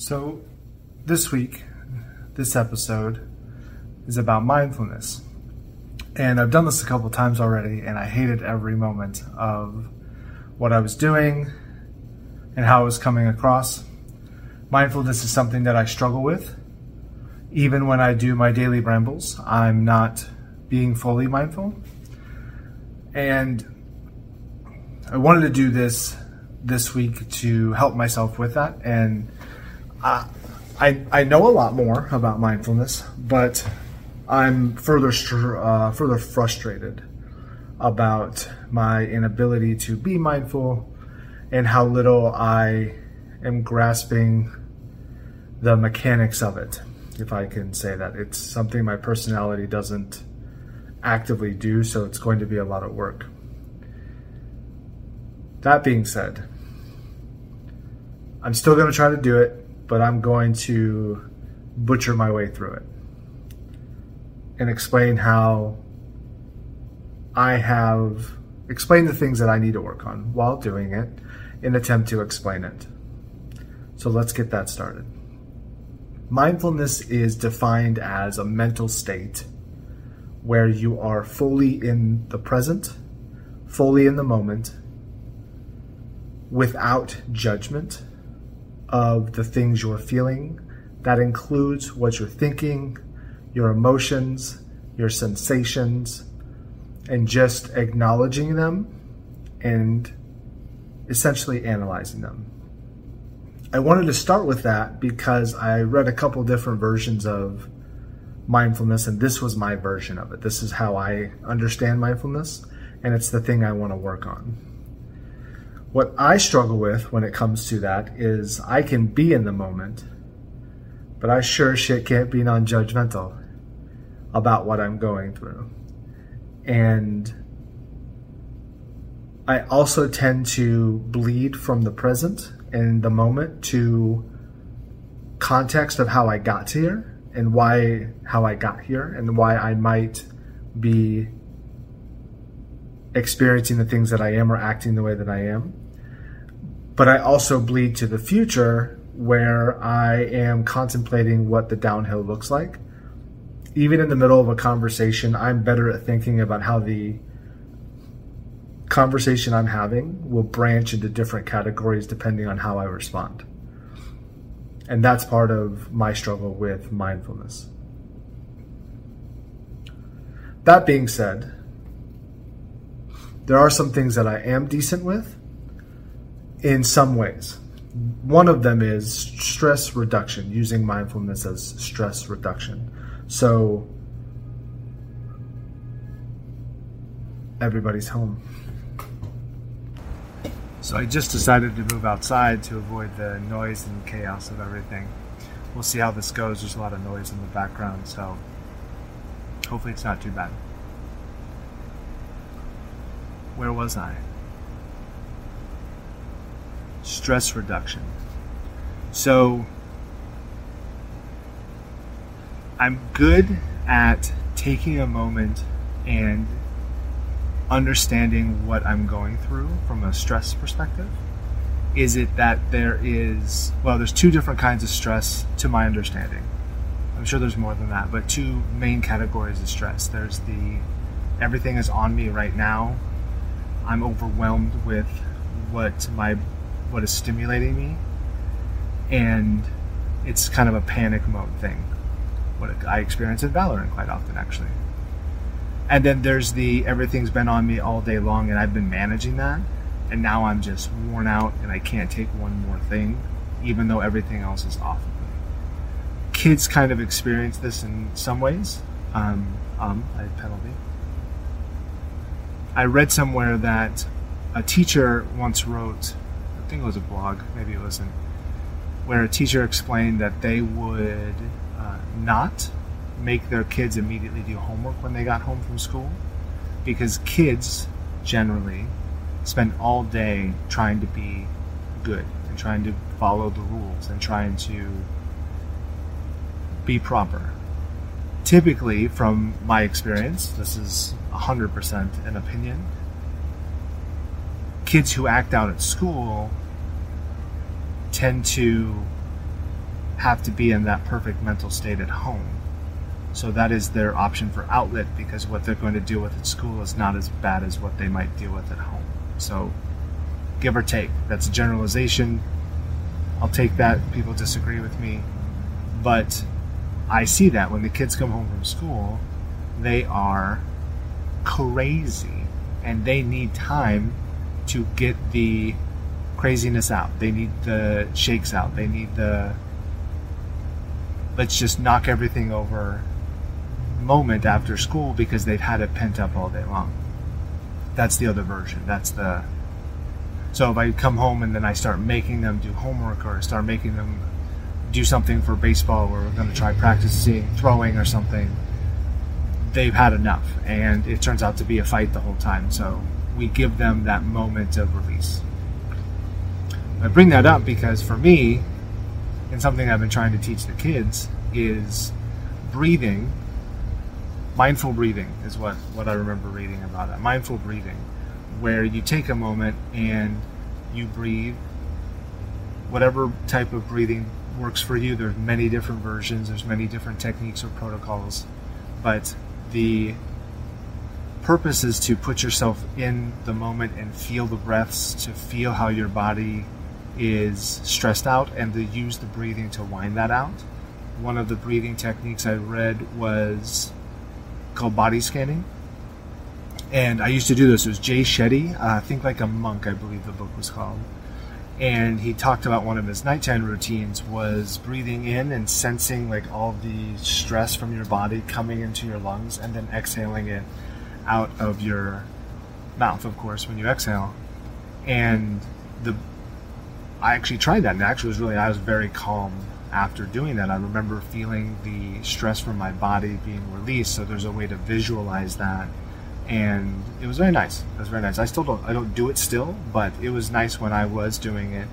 So, this week, this episode is about mindfulness. And I've done this a couple times already, and I hated every moment of what I was doing and how it was coming across. Mindfulness is something that I struggle with. Even when I do my daily rambles, I'm not being fully mindful. And I wanted to do this this week to help myself with that. And I, I, know a lot more about mindfulness, but I'm further uh, further frustrated about my inability to be mindful and how little I am grasping the mechanics of it, if I can say that. It's something my personality doesn't actively do, so it's going to be a lot of work. That being said, I'm still going to try to do it, but I'm going to butcher my way through it and explain how I have explained the things that I need to work on while doing it in attempt to explain it. So let's get that started. Mindfulness is defined as a mental state where you are fully in the present, fully in the moment, without judgment of the things you're feeling. That includes what you're thinking, your emotions, your sensations, and just acknowledging them and essentially analyzing them. I wanted to start with that because I read a couple different versions of mindfulness, and this was my version of it. This is how I understand mindfulness, and it's the thing I want to work on. What I struggle with when it comes to that is I can be in the moment, but I sure shit can't be non judgmental about what I'm going through. And I also tend to bleed from the present and the moment to context of how I got here and why how I got here and why I might be experiencing the things that I am or acting the way that I am. But I also bleed to the future where I am contemplating what the downhill looks like. Even in the middle of a conversation, I'm better at thinking about how the conversation I'm having will branch into different categories depending on how I respond. And that's part of my struggle with mindfulness. That being said, there are some things that I am decent with in some ways. One of them is stress reduction, using mindfulness as stress reduction. So, everybody's home. So, I just decided to move outside to avoid the noise and chaos of everything. We'll see how this goes. There's a lot of noise in the background, so hopefully, it's not too bad where was I? Stress reduction. So, I'm good at taking a moment and understanding what I'm going through from a stress perspective. Is it that there is, well, there's two different kinds of stress to my understanding. I'm sure there's more than that, but two main categories of stress. There's the everything is on me right now I'm overwhelmed with what my what is stimulating me, and it's kind of a panic mode thing. What I experience in Valorant quite often, actually. And then there's the everything's been on me all day long, and I've been managing that, and now I'm just worn out, and I can't take one more thing, even though everything else is off of me. Kids kind of experience this in some ways. Um, um, I penalty. I read somewhere that a teacher once wrote, think it was a blog, maybe it wasn't, where a teacher explained that they would uh, not make their kids immediately do homework when they got home from school because kids generally spend all day trying to be good and trying to follow the rules and trying to be proper. Typically, from my experience, this is 100% an opinion. Kids who act out at school tend to have to be in that perfect mental state at home. So that is their option for outlet because what they're going to deal with at school is not as bad as what they might deal with at home. So give or take. That's a generalization. I'll take that. People disagree with me. But I see that when the kids come home from school, they are crazy and they need time to get the craziness out. They need the shakes out. They need the let's just knock everything over moment after school because they've had it pent up all day long. That's the other version. That's the so if I come home and then I start making them do homework or start making them do something for baseball or we're going to try practicing throwing or something, they've had enough and it turns out to be a fight the whole time. So we give them that moment of release. I bring that up because for me, and something I've been trying to teach the kids is breathing. Mindful breathing is what, what I remember reading about it. Mindful breathing, where you take a moment and you breathe whatever type of breathing works for you. There's many different versions, there's many different techniques or protocols, but the purpose is to put yourself in the moment and feel the breaths, to feel how your body is stressed out, and to use the breathing to wind that out. One of the breathing techniques I read was called body scanning. And I used to do this. It was Jay Shetty, uh, Think Like a Monk, I believe the book was called. And he talked about one of his nighttime routines was breathing in and sensing like all the stress from your body coming into your lungs and then exhaling it out of your mouth, of course, when you exhale. And the I actually tried that, and actually was really I was very calm after doing that. I remember feeling the stress from my body being released. So there's a way to visualize that, and it was very nice. It was very nice. I still don't I don't do it still, but it was nice when I was doing it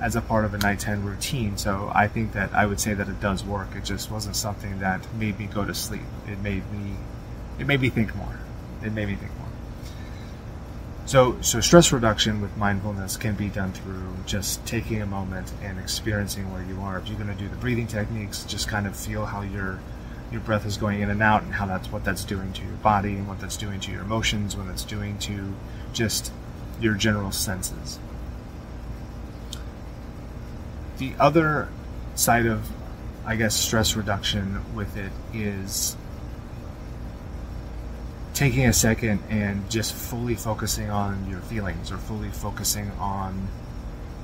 as a part of a nighttime routine. So I think that I would say that it does work. It just wasn't something that made me go to sleep. It made me it made me think more. It made me think more. So, so stress reduction with mindfulness can be done through just taking a moment and experiencing where you are. If you're going to do the breathing techniques, just kind of feel how your your breath is going in and out, and how that's what that's doing to your body, and what that's doing to your emotions, what it's doing to just your general senses. The other side of, I guess, stress reduction with it is taking a second and just fully focusing on your feelings or fully focusing on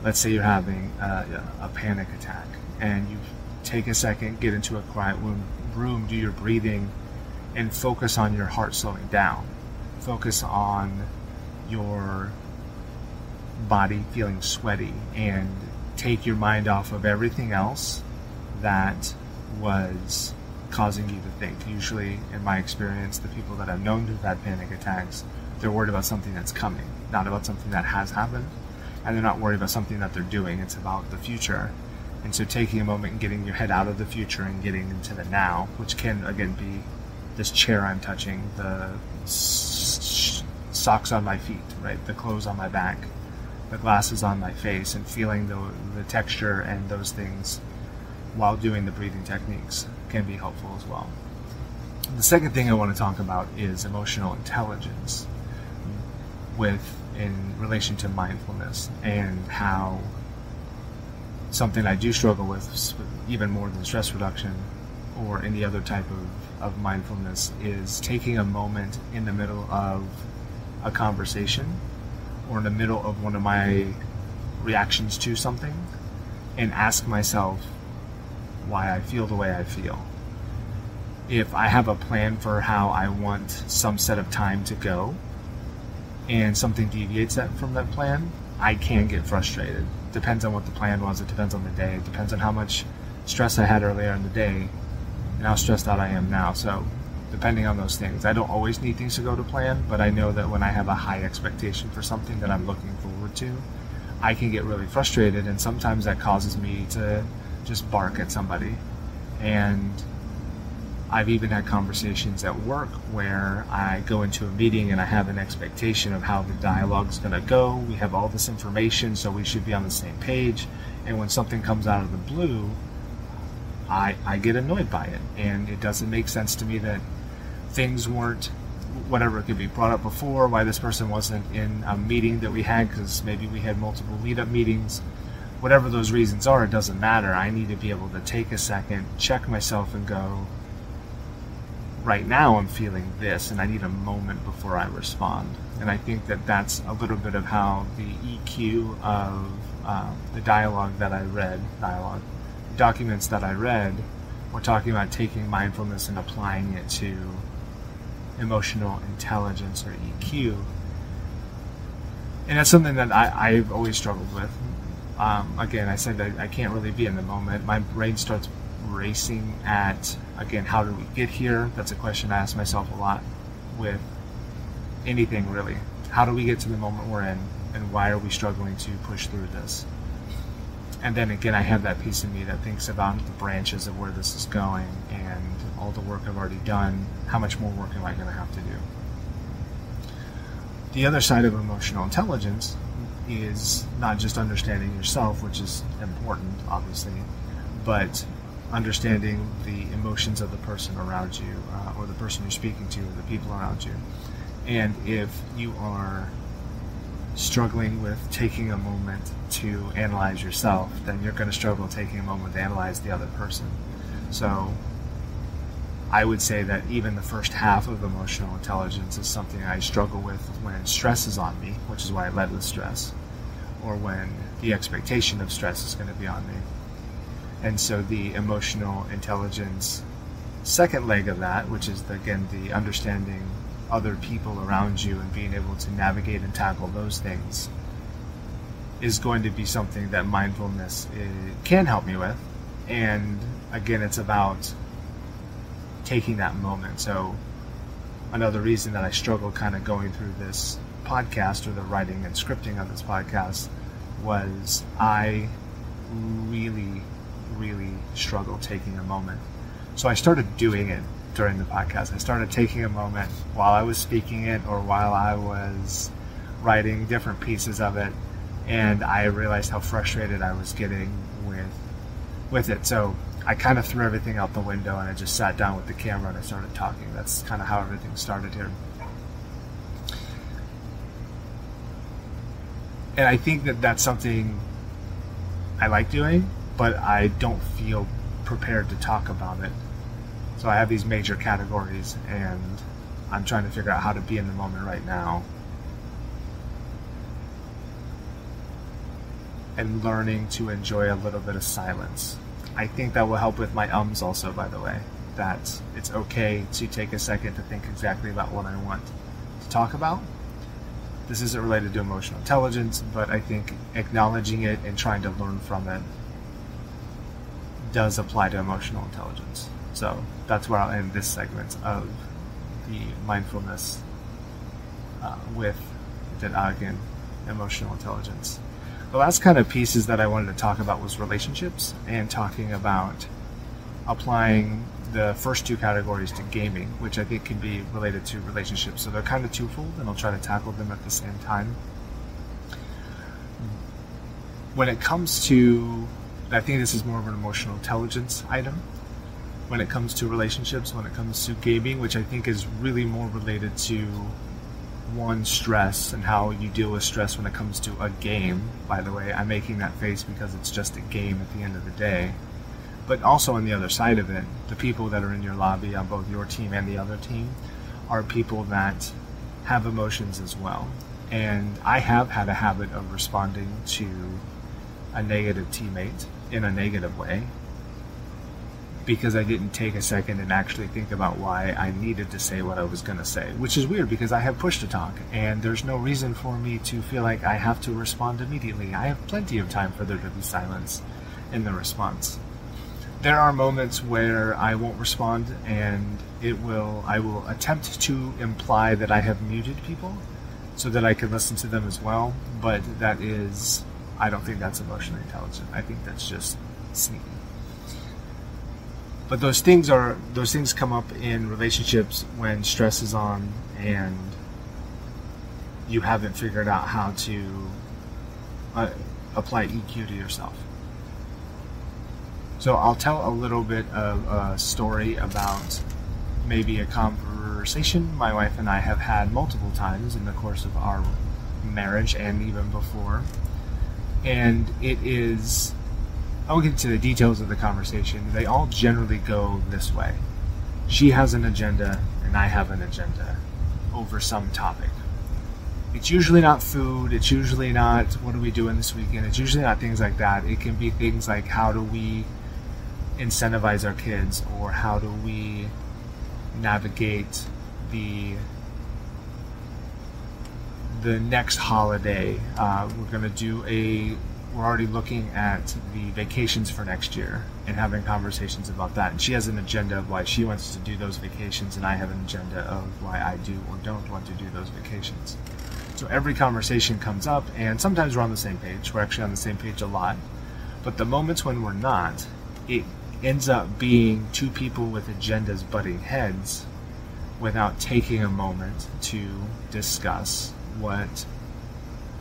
let's say you're having a, a panic attack and you take a second get into a quiet room, room do your breathing and focus on your heart slowing down. Focus on your body feeling sweaty and take your mind off of everything else that was causing you to think. Usually, in my experience, the people that I've known who've had panic attacks, they're worried about something that's coming, not about something that has happened. And they're not worried about something that they're doing, it's about the future. And so, taking a moment and getting your head out of the future and getting into the now, which can again be this chair I'm touching, the s- socks on my feet, right? The clothes on my back, the glasses on my face, and feeling the, the texture and those things while doing the breathing techniques can be helpful as well. The second thing I want to talk about is emotional intelligence with in relation to mindfulness and how something I do struggle with even more than stress reduction or any other type of, of mindfulness is taking a moment in the middle of a conversation or in the middle of one of my reactions to something and ask myself why I feel the way I feel. If I have a plan for how I want some set of time to go and something deviates that from that plan, I can get frustrated. Depends on what the plan was, it depends on the day, it depends on how much stress I had earlier in the day and how stressed out I am now. So, depending on those things, I don't always need things to go to plan, but I know that when I have a high expectation for something that I'm looking forward to, I can get really frustrated, and sometimes that causes me to just bark at somebody. And I've even had conversations at work where I go into a meeting and I have an expectation of how the dialogue is going to go. We have all this information, so we should be on the same page. And when something comes out of the blue, I, I get annoyed by it. And it doesn't make sense to me that things weren't, whatever it could be, brought up before, why this person wasn't in a meeting that we had, because maybe we had multiple lead up meetings. Whatever those reasons are, it doesn't matter. I need to be able to take a second, check myself, and go, right now I'm feeling this, and I need a moment before I respond. And I think that that's a little bit of how the EQ of um, the dialogue that I read, dialogue, documents that I read, were talking about taking mindfulness and applying it to emotional intelligence or EQ. And that's something that I, I've always struggled with. Um, again, I said that I can't really be in the moment. My brain starts racing at, again, how did we get here? That's a question I ask myself a lot with anything really. How do we get to the moment we're in, and why are we struggling to push through this? And then again, I have that piece of me that thinks about the branches of where this is going and all the work I've already done. How much more work am I going to have to do? The other side of emotional intelligence is not just understanding yourself, which is important, obviously, but understanding the emotions of the person around you, uh, or the person you're speaking to, or the people around you. And if you are struggling with taking a moment to analyze yourself, then you're going to struggle taking a moment to analyze the other person. So I would say that even the first half of emotional intelligence is something I struggle with when stress is on me, which is why I led with stress, or when the expectation of stress is going to be on me. And so the emotional intelligence second leg of that, which is the, again the understanding other people around you and being able to navigate and tackle those things, is going to be something that mindfulness eh, can help me with. And again, it's about taking that moment. So another reason that I struggle kind of going through this podcast or the writing and scripting of this podcast was I really really struggle taking a moment. So I started doing it during the podcast. I started taking a moment while I was speaking it or while I was writing different pieces of it, and I realized how frustrated I was getting with with it. So I kind of threw everything out the window and I just sat down with the camera and I started talking. That's kind of how everything started here. And I think that that's something I like doing but I don't feel prepared to talk about it. So I have these major categories, and I'm trying to figure out how to be in the moment right now. And learning to enjoy a little bit of silence. I think that will help with my ums also, by the way. That it's okay to take a second to think exactly about what I want to talk about. This isn't related to emotional intelligence, but I think acknowledging it and trying to learn from it does apply to emotional intelligence. So that's where I'll end this segment of the mindfulness uh, with the again emotional intelligence. The last kind of pieces that I wanted to talk about was relationships and talking about applying the first two categories to gaming, which I think can be related to relationships. So they're kind of twofold, and I'll try to tackle them at the same time. When it comes to I think this is more of an emotional intelligence item when it comes to relationships, when it comes to gaming, which I think is really more related to one stress and how you deal with stress when it comes to a game. By the way, I'm making that face because it's just a game at the end of the day. But also on the other side of it, the people that are in your lobby on both your team and the other team are people that have emotions as well. And I have had a habit of responding to a negative teammate in a negative way because I didn't take a second and actually think about why I needed to say what I was going to say, which is weird because I have push to talk and there's no reason for me to feel like I have to respond immediately. I have plenty of time for there to be silence in the response. There are moments where I won't respond and it will I will attempt to imply that I have muted people so that I can listen to them as well, but that is I don't think that's emotionally intelligent. I think that's just sneaky. But those things are those things come up in relationships when stress is on and you haven't figured out how to uh, apply EQ to yourself. So I'll tell a little bit of a story about maybe a conversation my wife and I have had multiple times in the course of our marriage and even before. And it is, I won't get into the details of the conversation. They all generally go this way she has an agenda and I have an agenda over some topic. It's usually not food, it's usually not what are we doing this weekend, it's usually not things like that. It can be things like how do we incentivize our kids or how do we navigate the the next holiday. Uh, we're going to do a we're already looking at the vacations for next year and having conversations about that. And she has an agenda of why she wants to do those vacations, and I have an agenda of why I do or don't want to do those vacations. So every conversation comes up, and sometimes we're on the same page. We're actually on the same page a lot. But the moments when we're not, it ends up being two people with agendas butting heads without taking a moment to discuss what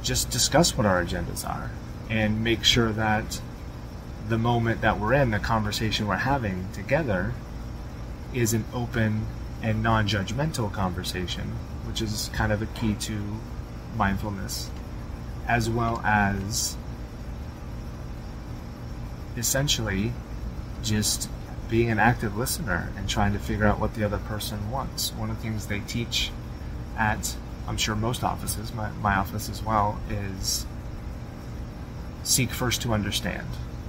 just discuss what our agendas are and make sure that the moment that we're in, the conversation we're having together, is an open and non judgmental conversation, which is kind of a key to mindfulness, as well as essentially just being an active listener and trying to figure out what the other person wants. One of the things they teach at, I'm sure most offices, my, my office as well, is seek first to understand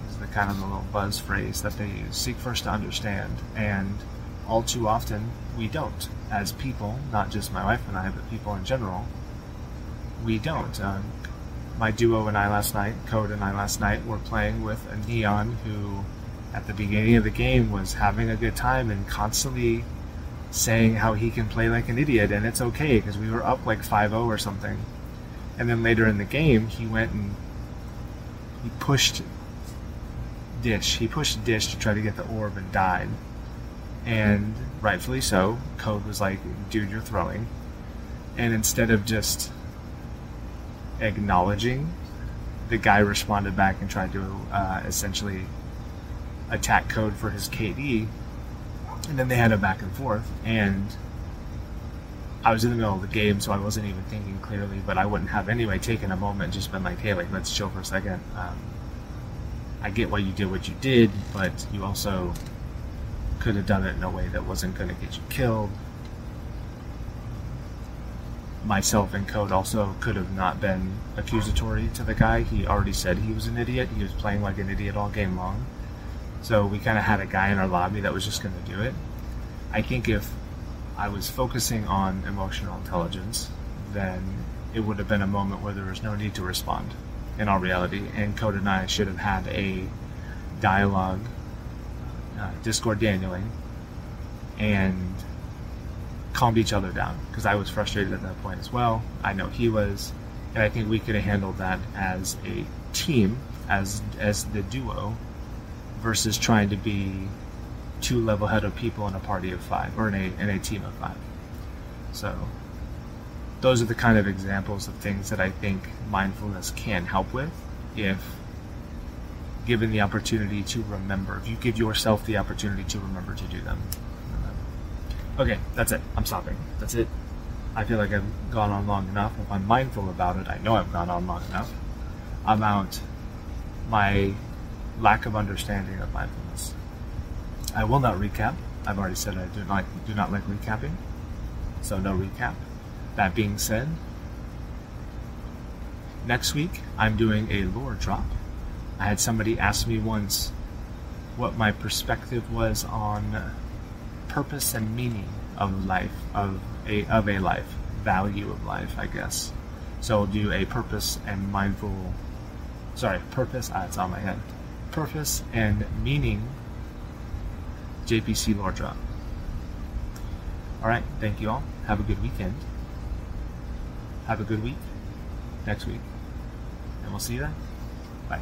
is the kind of the little buzz phrase that they use. Seek first to understand and all too often we don't. As people not just my wife and i but people in general we don't. Um, my duo and i last night code and i last night were playing with a neon who at the beginning of the game was having a good time and constantly saying how he can play like an idiot and it's okay because we were up like 5-0 or something and then later in the game he went and he pushed Dish. He pushed Dish to try to get the orb and died. And rightfully so, Code was like, dude, you're throwing. And instead of just acknowledging, the guy responded back and tried to uh, essentially attack Code for his KD. And then they had a back and forth. And I was in the middle of the game, so I wasn't even thinking clearly. But I wouldn't have anyway taken a moment just been like, "Hey, like let's chill for a second. Um, I get why you did what you did, but you also could have done it in a way that wasn't going to get you killed." Myself and Code also could have not been accusatory to the guy. He already said he was an idiot. He was playing like an idiot all game long. So we kind of had a guy in our lobby that was just going to do it. I think if I was focusing on emotional intelligence, then it would have been a moment where there was no need to respond in all reality. And Code and I should have had a dialogue, uh, Discord Danieling, and calmed each other down because I was frustrated at that point as well. I know he was, and I think we could have handled that as a team, as as the duo, versus trying to be two level-headed people in a party of five, or in a in a team of five. So those are the kind of examples of things that I think mindfulness can help with if given the opportunity to remember. If you give yourself the opportunity to remember to do them. Okay, that's it. I'm stopping. That's it. I feel like I've gone on long enough. If I'm mindful about it, I know I've gone on long enough I'm out. my lack of understanding of mindfulness. I will not recap. I've already said I do not do not like recapping, so no recap. That being said, next week I'm doing a lore drop. I had somebody ask me once what my perspective was on purpose and meaning of life, of a of a life, value of life, I guess. So I'll do a purpose and mindful, sorry, purpose. Ah, it's on my head. Purpose and meaning JPC lore drop. Alright, thank you all. Have a good weekend. Have a good week next week. And we'll see you then. Bye.